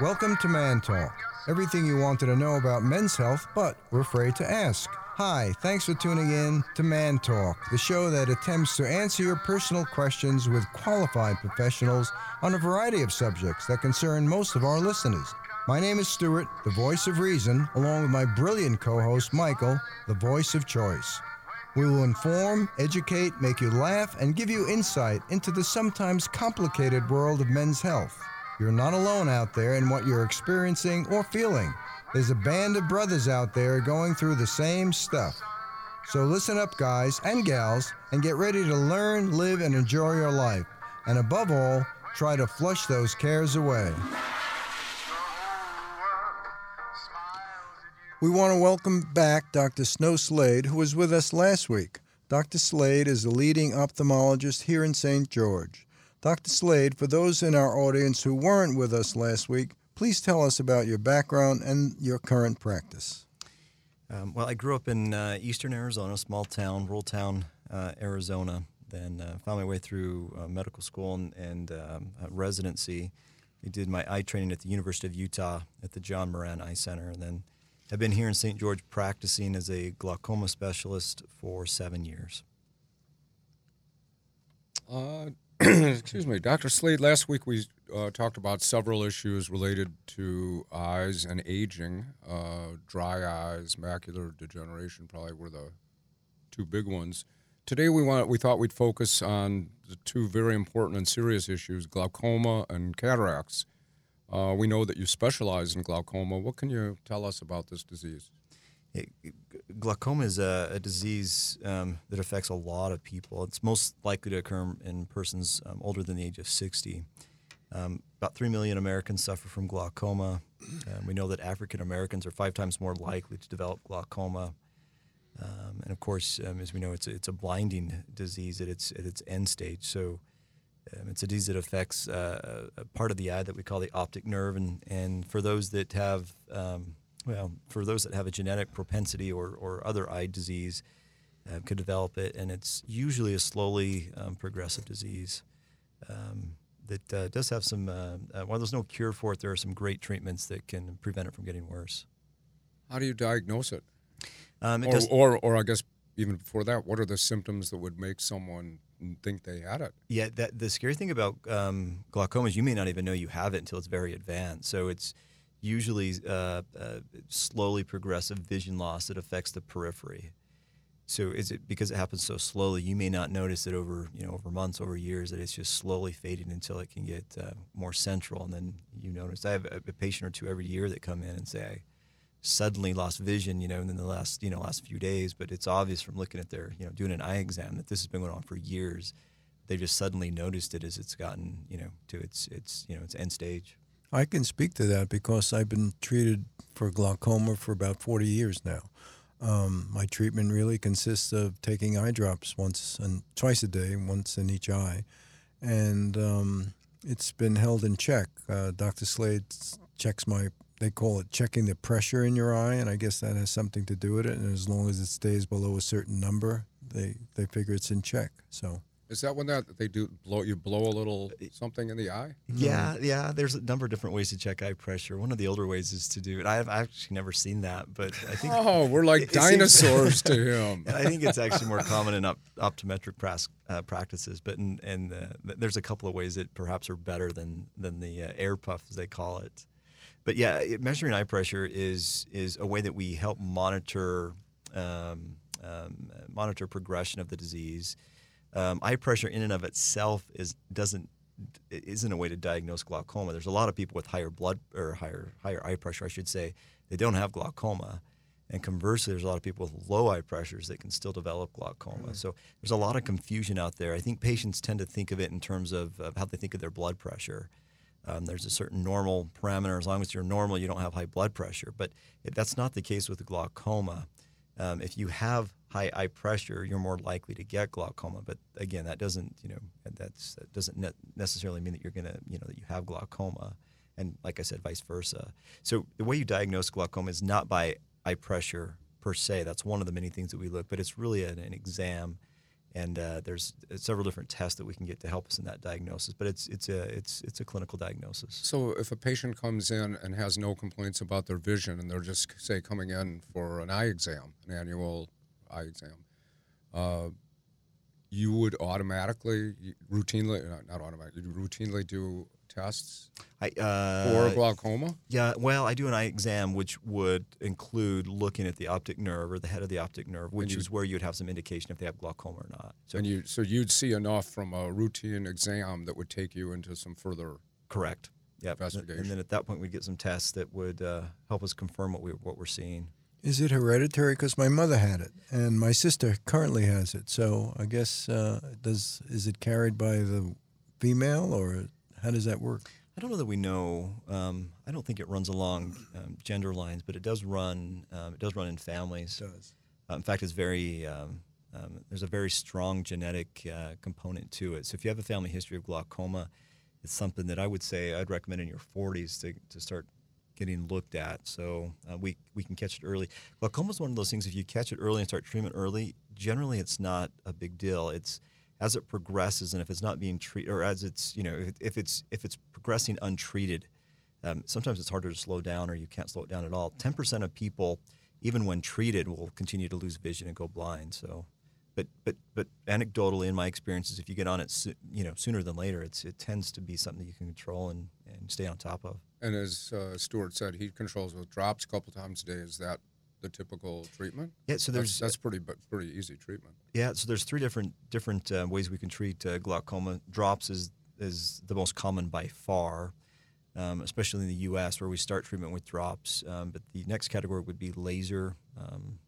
Welcome to Man Talk. Everything you wanted to know about men's health, but were afraid to ask. Hi, thanks for tuning in to Man Talk, the show that attempts to answer your personal questions with qualified professionals on a variety of subjects that concern most of our listeners. My name is Stuart, the voice of reason, along with my brilliant co host Michael, the voice of choice. We will inform, educate, make you laugh, and give you insight into the sometimes complicated world of men's health. You're not alone out there in what you're experiencing or feeling. There's a band of brothers out there going through the same stuff. So listen up, guys and gals, and get ready to learn, live, and enjoy your life. And above all, try to flush those cares away. We want to welcome back Dr. Snow Slade, who was with us last week. Dr. Slade is a leading ophthalmologist here in St. George. Dr. Slade, for those in our audience who weren't with us last week, please tell us about your background and your current practice. Um, well, I grew up in uh, eastern Arizona, small town, rural town, uh, Arizona. Then uh, found my way through uh, medical school and, and um, residency. I did my eye training at the University of Utah at the John Moran Eye Center, and then have been here in St. George practicing as a glaucoma specialist for seven years. Uh, excuse me, Dr. Slade. Last week we uh, talked about several issues related to eyes and aging. Uh, dry eyes, macular degeneration, probably were the two big ones. Today we want we thought we'd focus on the two very important and serious issues: glaucoma and cataracts. Uh, we know that you specialize in glaucoma. What can you tell us about this disease? Glaucoma is a, a disease um, that affects a lot of people. It's most likely to occur in persons um, older than the age of 60. Um, about 3 million Americans suffer from glaucoma. Um, we know that African Americans are five times more likely to develop glaucoma. Um, and of course, um, as we know, it's a, it's a blinding disease at its, at its end stage. So it's a disease that affects uh, a part of the eye that we call the optic nerve. And, and for those that have well, for those that have a genetic propensity or, or other eye disease, uh, could develop it, and it's usually a slowly um, progressive disease um, that uh, does have some. Uh, uh, while there's no cure for it, there are some great treatments that can prevent it from getting worse. How do you diagnose it? Um, it or, does, or, or I guess even before that, what are the symptoms that would make someone think they had it? Yeah, that the scary thing about um, glaucoma is you may not even know you have it until it's very advanced. So it's usually uh, uh, slowly progressive vision loss that affects the periphery. So is it because it happens so slowly? You may not notice it over you know over months, over years that it's just slowly fading until it can get uh, more central, and then you notice. I have a, a, patient or two every year that come in and say, "I suddenly lost vision," you know, in the last you know last few days, but it's obvious from looking at their you know doing an eye exam that this has been going on for years. They just suddenly noticed it as it's gotten you know to its its you know its end stage. I can speak to that because I've been treated for glaucoma for about 40 years now. Um, my treatment really consists of taking eye drops once and twice a day, once in each eye, and um, it's been held in check. Uh, Dr. Slade checks my, they call it checking the pressure in your eye, and I guess that has something to do with it. And as long as it stays below a certain number, they they figure it's in check. So is that when that they do blow you blow a little something in the eye? Yeah, yeah. There's a number of different ways to check eye pressure. One of the older ways is to do it. I've actually never seen that, but I think oh, we're like dinosaurs to him. I think it's actually more common in op- optometric pras- uh, practices, but in, in there's a couple of ways that perhaps are better than than the uh, air puff as they call it. But yeah, measuring eye pressure is is a way that we help monitor um, um, monitor progression of the disease um, eye pressure in and of itself is doesn't isn't a way to diagnose glaucoma. There's a lot of people with higher blood or higher higher eye pressure, I should say, they don't have glaucoma. And conversely, there's a lot of people with low eye pressures that can still develop glaucoma. Mm-hmm. So there's a lot of confusion out there. I think patients tend to think of it in terms of, of how they think of their blood pressure. Um, there's a certain normal parameter. As long as you're normal, you don't have high blood pressure. But that's not the case with glaucoma. Um, if you have high eye pressure, you're more likely to get glaucoma. But again, that doesn't you know that's that doesn't ne- necessarily mean that you're gonna you know that you have glaucoma. And like I said, vice versa. So the way you diagnose glaucoma is not by eye pressure per se. That's one of the many things that we look, but it's really an, an exam. And uh, there's several different tests that we can get to help us in that diagnosis. But it's it's a it's it's a clinical diagnosis. So if a patient comes in and has no complaints about their vision, and they're just say coming in for an eye exam, an annual eye exam, uh, you would automatically, routinely, not, not automatically, you routinely do tests I, for uh, glaucoma. yeah, well, I do an eye exam, which would include looking at the optic nerve or the head of the optic nerve, which you- is where you'd have some indication if they have glaucoma or not. So And you, so you'd see enough from a routine exam that would take you into some further. correct. Yeah, and then at that point we'd get some tests that would uh, help us confirm what we what we're seeing. Is it hereditary? Because my mother had it, and my sister currently has it. So I guess uh, does is it carried by the female, or how does that work? I don't know that we know. Um, I don't think it runs along um, gender lines, but it does run. Um, it does run in families. does. Uh, in fact, it's very. Um, um, there's a very strong genetic uh, component to it. So if you have a family history of glaucoma, it's something that I would say I'd recommend in your 40s to, to start getting looked at. So uh, we we can catch it early. Glaucoma is one of those things. If you catch it early and start treatment early, generally it's not a big deal. It's as it progresses and if it's not being treated, or as it's you know if, it's if it's progressing untreated, um, sometimes it's harder to slow down or you can't slow it down at all. 10% of people, even when treated, will continue to lose vision and go blind. So, but but but anecdotally, in my experiences, if you get on it, soo- you know, sooner than later, it's it tends to be something that you can control and, and stay on top of. And as uh, Stuart said, he controls with drops a couple times a day. Is that the typical treatment? Yeah. So That's, there's that's pretty, pretty easy treatment. Yeah, so there's three different different uh, ways we can treat uh, glaucoma. Drops is is the most common by far, um, especially in the U.S. where we start treatment with drops. Um, but the next category would be laser, um,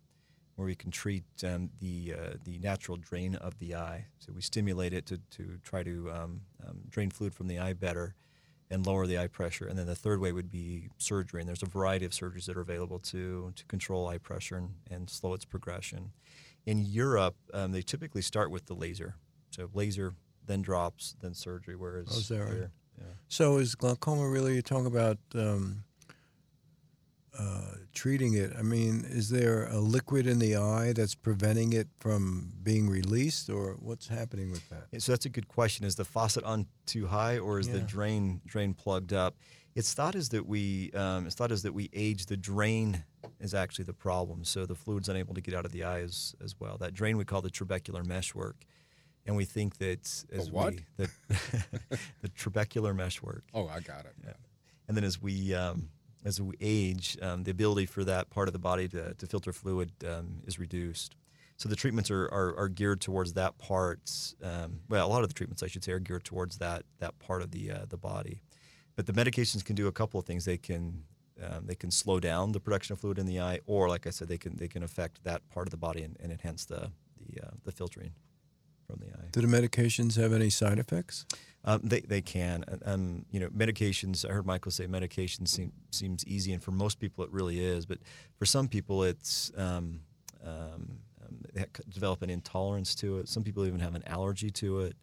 where we can treat um, the uh, the natural drain of the eye. So we stimulate it to to try to um, um, drain fluid from the eye better and lower the eye pressure. And then the third way would be surgery. And there's a variety of surgeries that are available to to control eye pressure and, and slow its progression. In Europe, um, they typically start with the laser. So laser, then drops, then surgery. Whereas Oh, is that right? yeah. So is glaucoma really? You talk about um, uh, treating it. I mean, is there a liquid in the eye that's preventing it from being released, or what's happening with that? Yeah, So that's a good question. Is the faucet on too high, or is the drain drain plugged up? It's thought is that we um, it's thought is that we age. The drain is actually the problem. So the fluid's unable to get out of the eye as, as well. That drain we call the trabecular meshwork, and we think that as what? we the, the trabecular meshwork. Oh, I got it. Yeah. And then as we um, as we age, um, the ability for that part of the body to, to filter fluid um, is reduced. So the treatments are, are, are geared towards that part. Um, well, a lot of the treatments, I should say, are geared towards that that part of the uh, the body. But the medications can do a couple of things. They can um, they can slow down the production of fluid in the eye, or like I said, they can they can affect that part of the body and, and enhance the the, uh, the filtering from the eye. Do the medications have any side effects? Um, they, they can. Um, you know, medications. I heard Michael say medication seem, seems easy, and for most people it really is. But for some people, it's um, um, um, they develop an intolerance to it. Some people even have an allergy to it.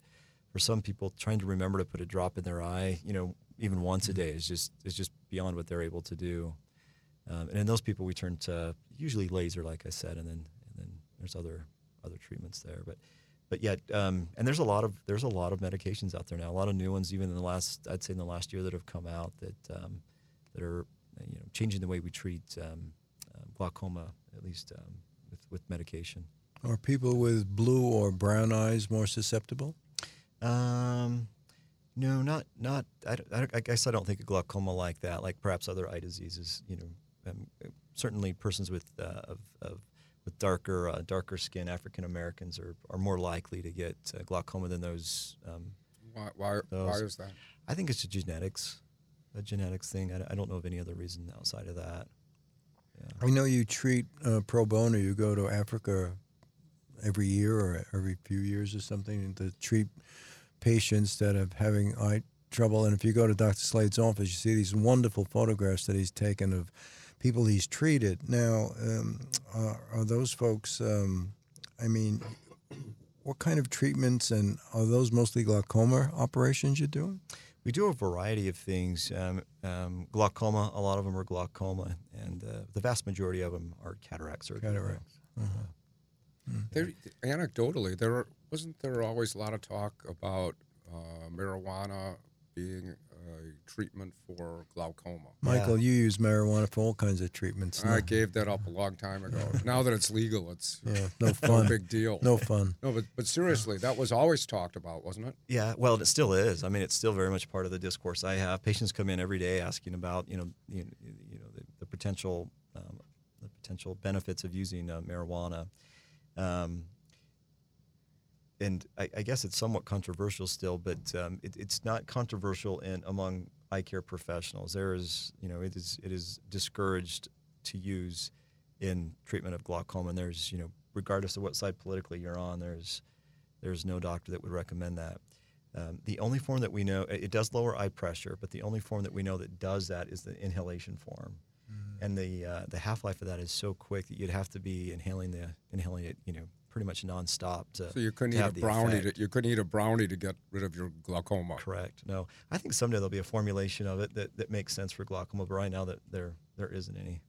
For some people, trying to remember to put a drop in their eye, you know, even once a day is just is just beyond what they're able to do. Um, and in those people, we turn to usually laser, like I said, and then and then there's other other treatments there. But but yet, um, and there's a lot of there's a lot of medications out there now. A lot of new ones, even in the last I'd say in the last year that have come out that um, that are you know changing the way we treat um, uh, glaucoma, at least um, with with medication. Are people with blue or brown eyes more susceptible? Um, no, not not. I, I, I guess I don't think of glaucoma like that. Like perhaps other eye diseases. You know, um, certainly persons with uh, of, of with darker uh, darker skin, African Americans are, are more likely to get uh, glaucoma than those. Um, Why, why, why is that? I think it's a genetics, a genetics thing. I, I don't know of any other reason outside of that. I know you treat uh, pro bono. You go to Africa every year or every few years or something to treat patients that are having eye trouble. And if you go to Dr. Slade's office, you see these wonderful photographs that he's taken of people he's treated. Now, um, are, are those folks? Um, I mean, what kind of treatments and are those mostly glaucoma operations you're doing? We do a variety of things. Um, um, glaucoma, a lot of them are glaucoma, and uh, the vast majority of them are cataract surgery. Cataracts. Uh-huh. There, anecdotally, there wasn't there always a lot of talk about uh, marijuana being a treatment for glaucoma. Michael, you use marijuana for all kinds of treatments. I now. gave that up a long time ago. now that it's legal, it's Yeah, no no fun. big deal. No fun. No, but but seriously, that was always talked about, wasn't it? Yeah, well, it still is. I mean, it's still very much part of the discourse. I have patients come in every day asking about, you know, you, you know, the, the potential, um, the potential benefits of using uh, marijuana. Um, and I, I guess it's somewhat controversial still, but um, it, it's not controversial in among eye care professionals. There is, you know, it is it is discouraged to use in treatment of glaucoma. And there's, you know, regardless of what side politically you're on, there's there's no doctor that would recommend that. Um, the only form that we know it does lower eye pressure, but the only form that we know that does that is the inhalation form, and the uh, the half life of that is so quick that you'd have to be inhaling the inhaling it, you know, pretty much nonstop to. So you couldn't to eat a have brownie. To, you couldn't eat a brownie to get rid of your glaucoma. Correct. No, I think someday there'll be a formulation of it that, that makes sense for glaucoma, but right now that there there isn't any.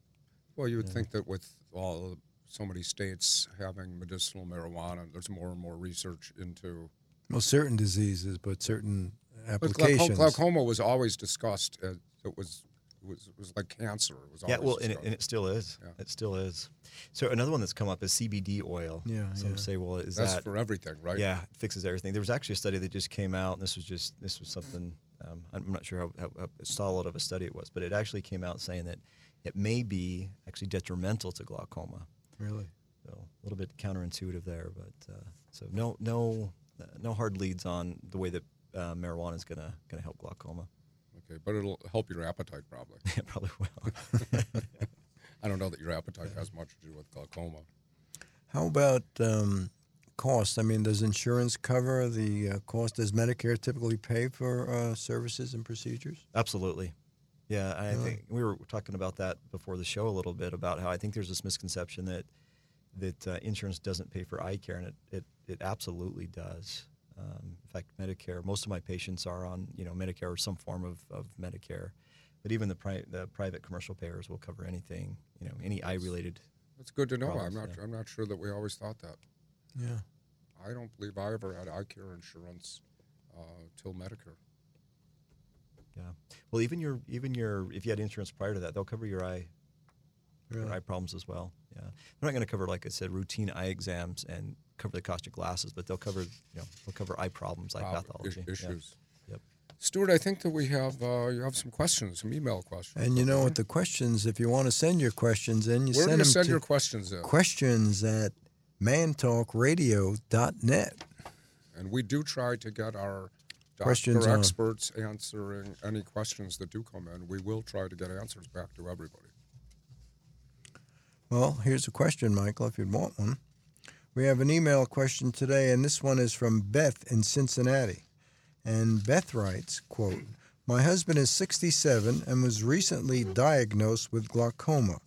Well, you would think that with all so many states having medicinal marijuana, there's more and more research into. Well, certain diseases, but certain But glauco- applications. glaucoma was always discussed. As, it was it was it was like cancer. It was Yeah, well, and it, and it still is. Yeah. It still is. So another one that's come up is CBD oil. Yeah, Some yeah. say, well, is That's that for everything, right? Yeah, it fixes everything. There was actually a study that just came out, and this was just this was something um, I'm not sure how, how, how solid of a study it was, but it actually came out saying that it may be actually detrimental to glaucoma. Really? So a little bit counterintuitive there, but uh, so no no uh, no hard leads on the way that uh, marijuana is gonna gonna help glaucoma. Okay, but it'll help your appetite probably. it probably will. I don't know that your appetite has much to do with glaucoma. How about um, cost? I mean, does insurance cover the uh, cost? Does Medicare typically pay for uh, services and procedures? Absolutely. Yeah, I Really? think we were talking about that before the show a little bit about how I think there's this misconception that that uh, insurance doesn't pay for eye care, and it it, it absolutely does. Um, in fact, Medicare. Most of my patients are on you know Medicare or some form of, of Medicare, but even the pri- the private commercial payers will cover anything you know any eye related. That's good to know. I'm not. yeah. I'm not sure that we always thought that. Yeah. I don't believe I ever had eye care insurance uh, till Medicare. Yeah. Well, even your even your if you had insurance prior to that, they'll cover your eye your eye problems as well. Yeah, they're not going to cover, like I said, routine eye exams and cover the cost of glasses, but they'll cover, you know, they'll cover eye problems like Prob- pathology. is- Yeah. issues. Yep. Stuart, I think that we have uh, you have some questions, some email questions. And you know Okay. what? The questions, if you want to send your questions in, you Where do send you them send to your questions in? questions at mantalkradio.net. And we do try to get our Questions doctor on. experts answering any questions that do come in. We will try to get answers back to everybody. Well, here's a question, Michael, if you'd want one. We have an email question today, and this one is from Beth in Cincinnati. And Beth writes, quote, My husband is 67 and was recently diagnosed with glaucoma.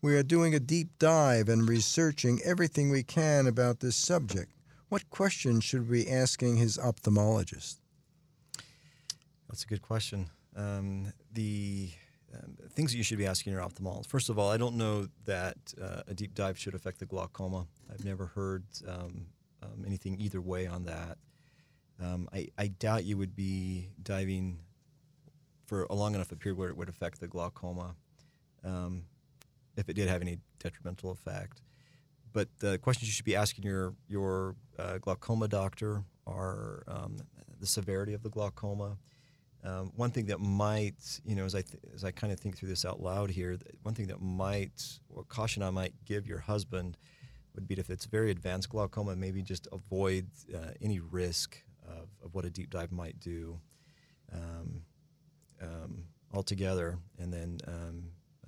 We are doing a deep dive and researching everything we can about this subject. What questions should we be asking his ophthalmologist? That's a good question. Um, the things that you should be asking your ophthalmologist. First of all, I don't know that uh, a deep dive should affect the glaucoma. I've never heard um, um, anything either way on that. Um, I, I doubt you would be diving for a long enough a period where it would affect the glaucoma, um, if it did have any detrimental effect. But the questions you should be asking your your uh, glaucoma doctor are um, the severity of the glaucoma. Um, one thing that might, you know, as I th- as I kind of think through this out loud here, one thing that might, or caution I might give your husband, would be if it's very advanced glaucoma, maybe just avoid uh, any risk of, of what a deep dive might do um, um, altogether, and then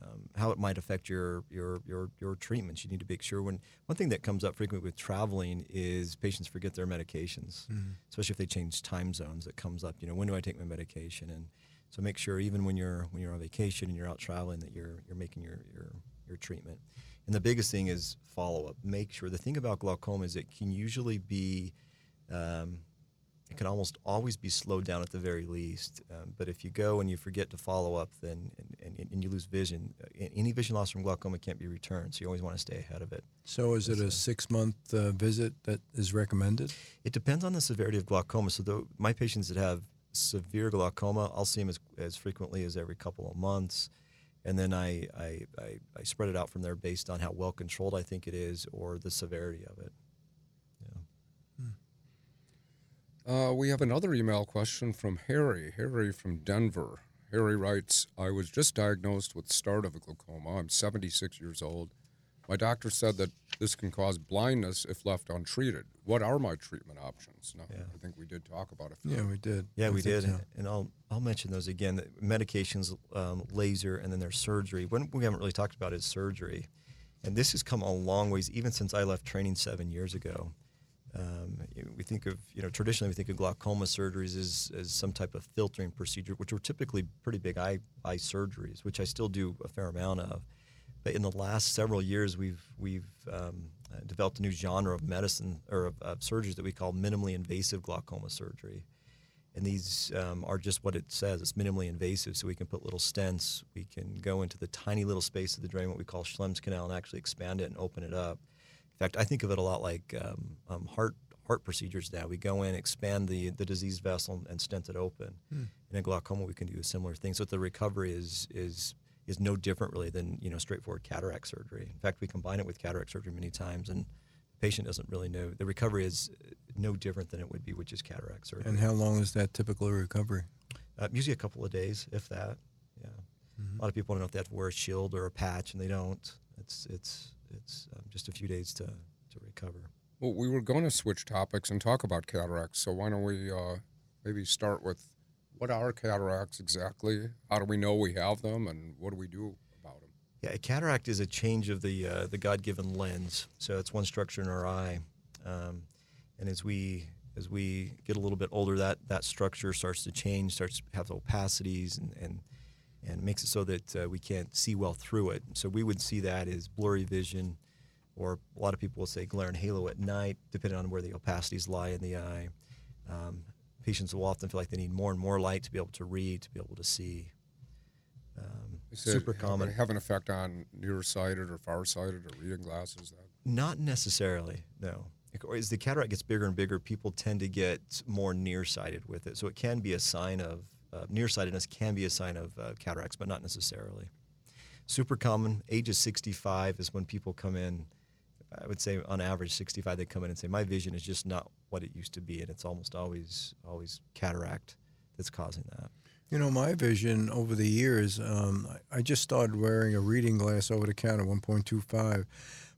um, how it might affect your your your your treatments. You need to make sure when one thing that comes up frequently with traveling is patients forget their medications, especially if they change time zones. It comes up, you know, when do I take my medication? And so make sure even when you're when you're on vacation and you're out traveling that you're you're making your your your treatment. And the biggest thing is follow up. Make sure the thing about glaucoma is it can usually be um, it can almost always be slowed down at the very least. Um, but if you go and you forget to follow up, then and, and, and you lose vision, uh, any vision loss from glaucoma can't be returned. So you always want to stay ahead of it. So is it a six-month uh, visit that is recommended? It depends on the severity of glaucoma. So the, my patients that have severe glaucoma, I'll see them as, as frequently as every couple of months. And then I, I, I, I spread it out from there based on how well controlled I think it is or the severity of it. Uh, we have another email question from Harry. Harry from Denver. Harry writes, I was just diagnosed with start of a glaucoma. I'm 76 years old. My doctor said that this can cause blindness if left untreated. What are my treatment options? Now, Yeah. I think we did talk about it. Yeah, we did. Yeah, I we did, so. and I'll I'll mention those again. The Medications, um, laser, and then there's surgery. One we haven't really talked about is surgery, and this has come a long ways even since I left training seven years ago. Um, we think of you know traditionally we think of glaucoma surgeries as, as some type of filtering procedure, which were typically pretty big eye eye surgeries, which I still do a fair amount of. But in the last several years, we've we've um, uh, developed a new genre of medicine or of, of surgeries that we call minimally invasive glaucoma surgery. And these um, are just what it says. It's minimally invasive, so we can put little stents. We can go into the tiny little space of the drain, what we call Schlemm's canal, and actually expand it and open it up. In fact, I think of it a lot like um, um, heart heart procedures now. We go in, expand the, the diseased vessel, and stent it open. And in glaucoma, we can do a similar thing. So the recovery is is is no different really than you know straightforward cataract surgery. In fact, we combine it with cataract surgery many times, and the patient doesn't really know. The recovery is uh, no different than it would be with just cataract surgery. And how long is that typical recovery? Uh, usually a couple of days, if that. Yeah. A lot of people don't know if they have to wear a shield or a patch, and they don't. It's it's it's um, just a few days to to recover. Well, we were going to switch topics and talk about cataracts, so why don't we uh, maybe start with what are cataracts exactly? How do we know we have them, and what do we do about them? Yeah, a cataract is a change of the uh, the God-given lens. So it's one structure in our eye, um, and as we as we get a little bit older, that that structure starts to change, starts to have opacities, and and and makes it so that uh, we can't see well through it. So we would see that as blurry vision, or a lot of people will say glare and halo at night, depending on where the opacities lie in the eye. Um, patients will often feel like they need more and more light to be able to read, to be able to see. Um, super common. Have an effect on nearsighted or farsighted or reading glasses? Not necessarily, no. As the cataract gets bigger and bigger, people tend to get more nearsighted with it. So it can be a sign of uh, nearsightedness can be a sign of uh, cataracts, but not necessarily. Super common. Age of 65 is when people come in. I would say on average 65 they come in and say my vision is just not what it used to be, and it's almost always always cataract that's causing that. You know, my vision over the years, um, I just started wearing a reading glass over the counter, 1.25.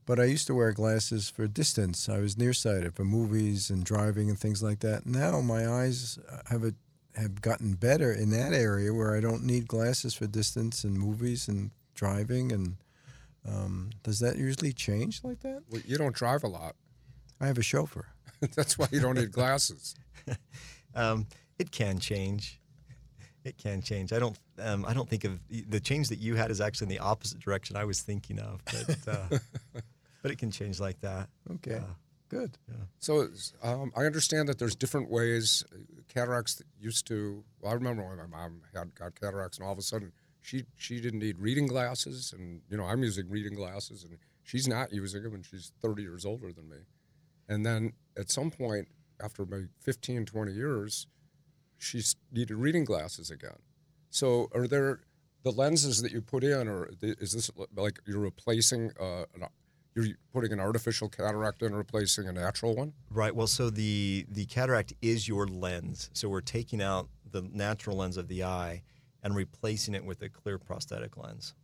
But I used to wear glasses for distance. I was nearsighted for movies and driving and things like that. Now my eyes have a, have gotten better in that area where I don't need glasses for distance and movies and driving. And um, does that usually change like that? well, you don't drive a lot. I have a chauffeur. That's why you don't need glasses. Um, it can change. It can change. I don't. Um, I don't think of the change that you had is actually in the opposite direction I was thinking of. But uh, but it can change like that. Okay, Uh, good. So um, I understand that there's different ways. uh, Cataracts that used to. Well, I remember when my mom had got cataracts, and all of a sudden she she didn't need reading glasses, and you know I'm using reading glasses, and she's not using them, and she's 30 years older than me. And then at some point, after maybe 15, 20 years, she needed reading glasses again. So are there the lenses that you put in, or is this like you're replacing? Uh, an, you're putting an artificial cataract in, replacing a natural one? Right. Well, so the the cataract is your lens. So we're taking out the natural lens of the eye and replacing it with a clear prosthetic lens.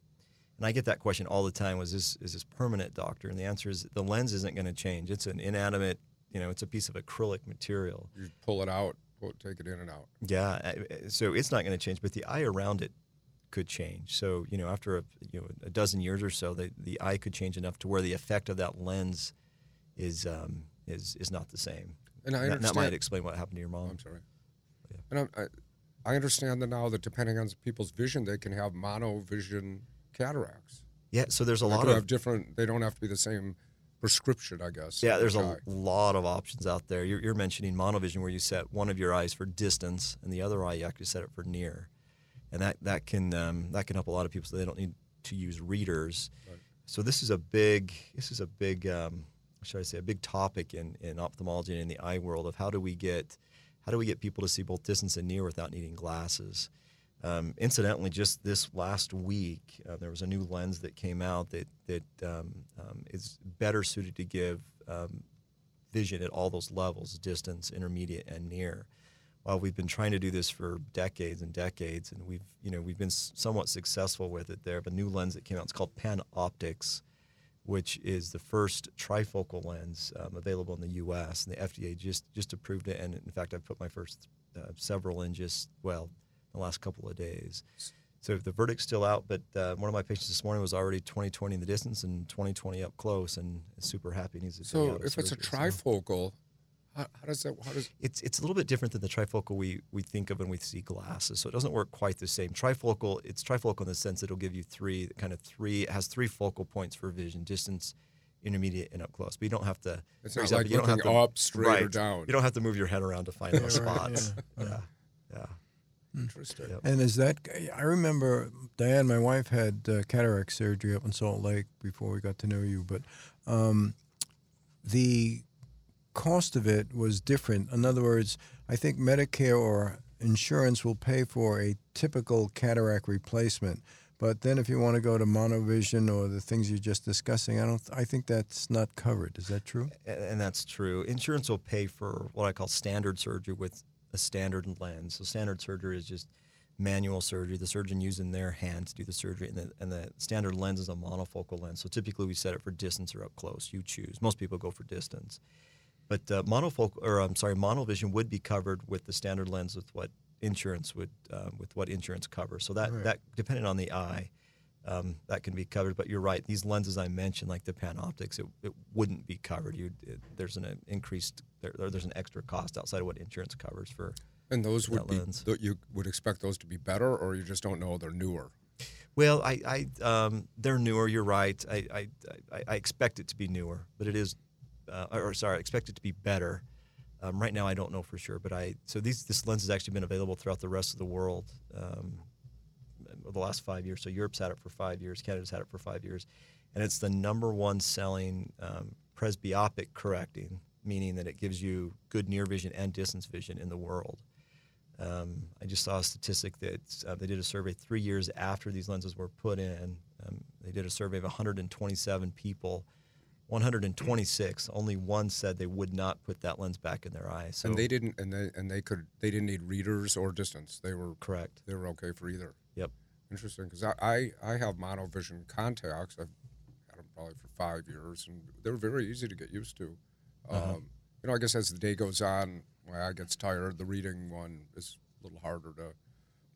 And I get that question all the time: Was this is this permanent, doctor? And the answer is the lens isn't going to change. It's an inanimate, you know, it's a piece of acrylic material. You pull it out, pull, take it in and out. Yeah, uh, so it's not going to change, but the eye around it could change. So you know, after a, you know, a dozen years or so, the, the eye could change enough to where the effect of that lens is um, is is not the same. And I That- that, might explain what happened to your mom. I'm sorry. Yeah. And I'm, I, I understand that now that depending on people's vision, they can have mono vision cataracts. Yeah, so there's a They lot of have different. They don't have to be the same prescription, I guess. Yeah, there's a eye. lot of options out there. You're, you're mentioning monovision, where you set one of your eyes for distance, and the other eye you actually set it for near, and that that can um, that can help a lot of people, so they don't need to use readers. So this is a big this is a big um, should I say a big topic in, in ophthalmology and in the eye world of how do we get how do we get people to see both distance and near without needing glasses. Um, incidentally, just this last week, uh, there was a new lens that came out that that um, um, is better suited to give um, vision at all those levels distance intermediate and near while we've been trying to do this for decades and decades and we've you know we've been somewhat successful with it. There a new lens that came out. It's called PanOptix which is the first trifocal lens um, available in the us and the fda just just approved it and in fact i've put my first uh, several in just well the last couple of days. So the verdict's still out, but uh, one of my patients this morning was already 20/20 in the distance and 20/20 up close, and is super happy. Needs to So if it's a surgery, so- trifocal, how, how does that? How does it's it's a little bit different than the trifocal we we think of when we see glasses. So it doesn't work quite the same. Trifocal, it's trifocal in the sense that it'll give you three kind of three. It has three focal points for vision: distance, intermediate, and up close. But you don't have to. It's not example, like you don't have looking to- up, straight, or down. You don't have to move your head around to find those spots. yeah, yeah, yeah. interesting? Yep. And is that? I remember Diane, my wife, had uh, cataract surgery up in Salt Lake before we got to know you. But um, the cost of it was different. In other words, I think Medicare or insurance will pay for a typical cataract replacement. But then, if you want to go to monovision or the things you're just discussing, I don't. I think that's not covered. Is that true? and that's true. Insurance will pay for what I call standard surgery with a standard lens. So standard surgery is just manual surgery. The surgeon using their hand to do the surgery, and the, and the standard lens is a monofocal lens. So typically we set it for distance or up close. You choose. Most people go for distance, but uh, monofocal or I'm sorry, monovision would be covered with the standard lens with what insurance would um, with what insurance covers. So that Right. that depending on the eye. Um, that can be covered, but you're right. These lenses I mentioned, like the PanOptix, it, it wouldn't be covered. You there's an uh, increased there, there- there's an extra cost outside of what insurance covers for. And those would be lens. th- you would expect those to be better, or you just don't know they're newer. Well, I, I um, they're newer. You're right. I, I, I, I expect it to be newer, but it is, uh, or sorry, I expect it to be better. Um, right now, I don't know for sure, but I so these this lens has actually been available throughout the rest of the world um, the last five years. So Europe's had it for five years, Canada's had it for five years, and it's the number one selling um, presbyopic correcting, meaning that it gives you good near vision and distance vision in the world. Um, I just saw a statistic that uh, they did a survey three years after these lenses were put in. Um, they did a survey of 127 people. 126, only one said they would not put that lens back in their eye. So and they didn't, and they and they could, they didn't need readers or distance. They were correct. they were okay for either. Yep. Interesting, because I, I I have monovision contacts. I've had them probably for five years, and they're very easy to get used to. Uh-huh. Um, you know, I guess as the day goes on, my eye gets tired. The reading one is a little harder to,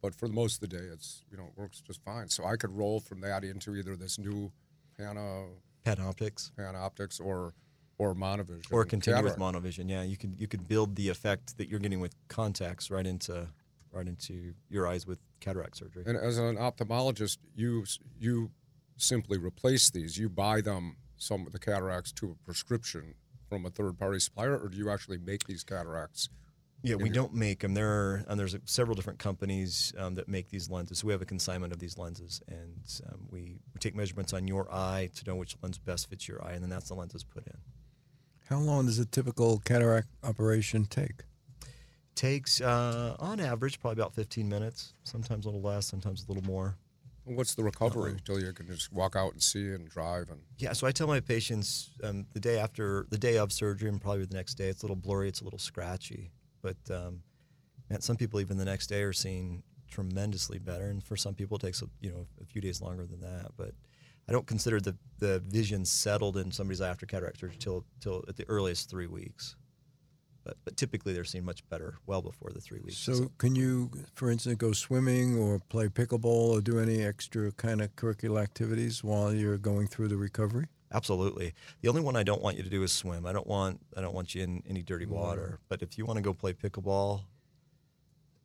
but for the most of the day, it's you know it works just fine. So I could roll from that into either this new PanOptix PanOptix or or monovision or continue with monovision. Yeah, you could you could build the effect that you're getting with contacts right into right into your eyes with cataract surgery. And as an ophthalmologist, you you simply replace these. You buy them some of the cataracts to a prescription from a third party supplier, or do you actually make these cataracts? Yeah, we don't make them. There are, and there's several different companies um, that make these lenses. So we have a consignment of these lenses, and um, we, we take measurements on your eye to know which lens best fits your eye, and then that's the lens that's put in. How long does a typical cataract operation take? Takes, uh, on average, probably about 15 minutes. Sometimes a little less, sometimes a little more. What's the recovery until you can just walk out and see and drive and Yeah, so I tell my patients um, the day after, the day of surgery, and probably the next day, it's a little blurry, it's a little scratchy. But um, man, some people even the next day are seeing tremendously better, and for some people it takes a, you know a few days longer than that. But I don't consider the the vision settled in somebody's after cataract surgery till till at the earliest three weeks. But but typically they're seeing much better well before the three weeks. So, can you, for instance, go swimming or play pickleball or do any extra kind of curricular activities while you're going through the recovery? Absolutely. The only one I don't want you to do is swim. I don't want I don't want you in any dirty Mm-hmm. water. But if you want to go play pickleball,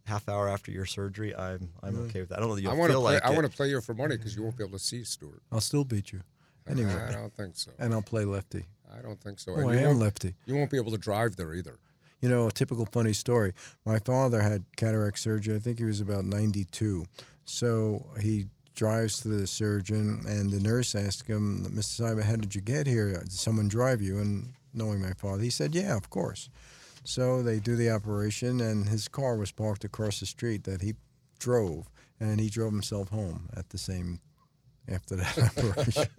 half hour after your surgery, I'm I'm okay with that. I don't know that you'll I want to feel play. like I want to play you for money because you won't be able to see Stuart. I'll still beat you. Anyway, I don't think so. and I'll play lefty. I don't think so. Oh, And I am lefty. You won't be able to drive there either. You know, a typical funny story. My father had cataract surgery. I think he was about 92. So he drives to the surgeon, and the nurse asked him, Mr. Simon, how did you get here? Did someone drive you? And knowing my father, he said, Yeah, of course. So they do the operation, and his car was parked across the street that he drove, and he drove himself home at the same after that operation.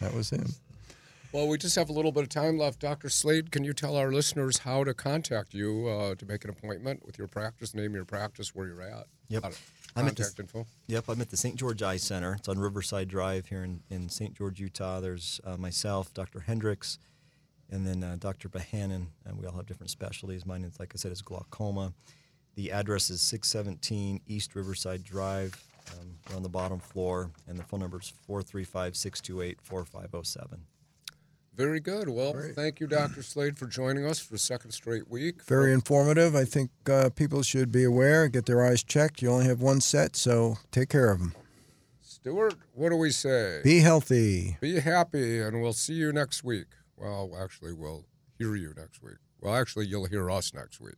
that was him. Well, we just have a little bit of time left. Dr. Slade, can you tell our listeners how to contact you uh, to make an appointment with your practice, name your practice, where you're at? Yep. I'm at the- info. Yep, I'm at the St. George Eye Center. It's on Riverside Drive here in, in St. George, Utah. There's uh, myself, Dr. Hendricks, and then uh, Dr. Bahanan. And we all have different specialties. Mine is, like I said, is glaucoma. The address is 617 East Riverside Drive. Um, we're on the bottom floor, and the phone number is 435 628 4507. Very good. Well, Great. thank you, Dr. Slade, for joining us for a second straight week. Very informative. I think uh, people should be aware, get their eyes checked. You only have one set, so take care of them. Stuart, what do we say? Be healthy. Be happy, and we'll see you next week. Well, actually, we'll hear you next week. Well, actually, you'll hear us next week.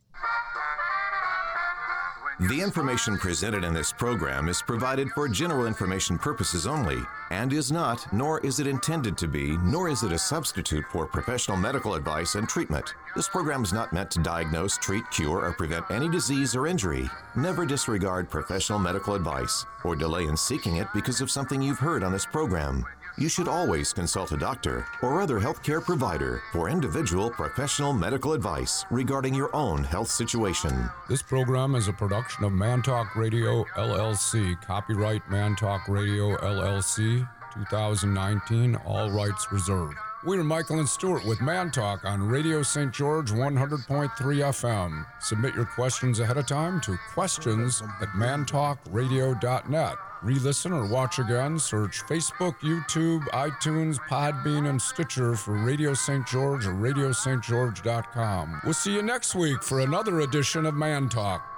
The information presented in this program is provided for general information purposes only and is not, nor is it intended to be, nor is it a substitute for professional medical advice and treatment. This program is not meant to diagnose, treat, cure, or prevent any disease or injury. Never disregard professional medical advice or delay in seeking it because of something you've heard on this program. You should always consult a doctor or other healthcare provider for individual professional medical advice regarding your own health situation. This program is a production of Mantalk Radio LLC. Copyright Mantalk Radio LLC 2019, all rights reserved. We're Michael and Stuart with Man Talk on Radio St. George 100.3 FM. Submit your questions ahead of time to questions at mantalkradio.net. Re listen or watch again, search Facebook, YouTube, iTunes, Podbean, and Stitcher for Radio St. George or radiostgeorge.com. We'll see you next week for another edition of Man Talk.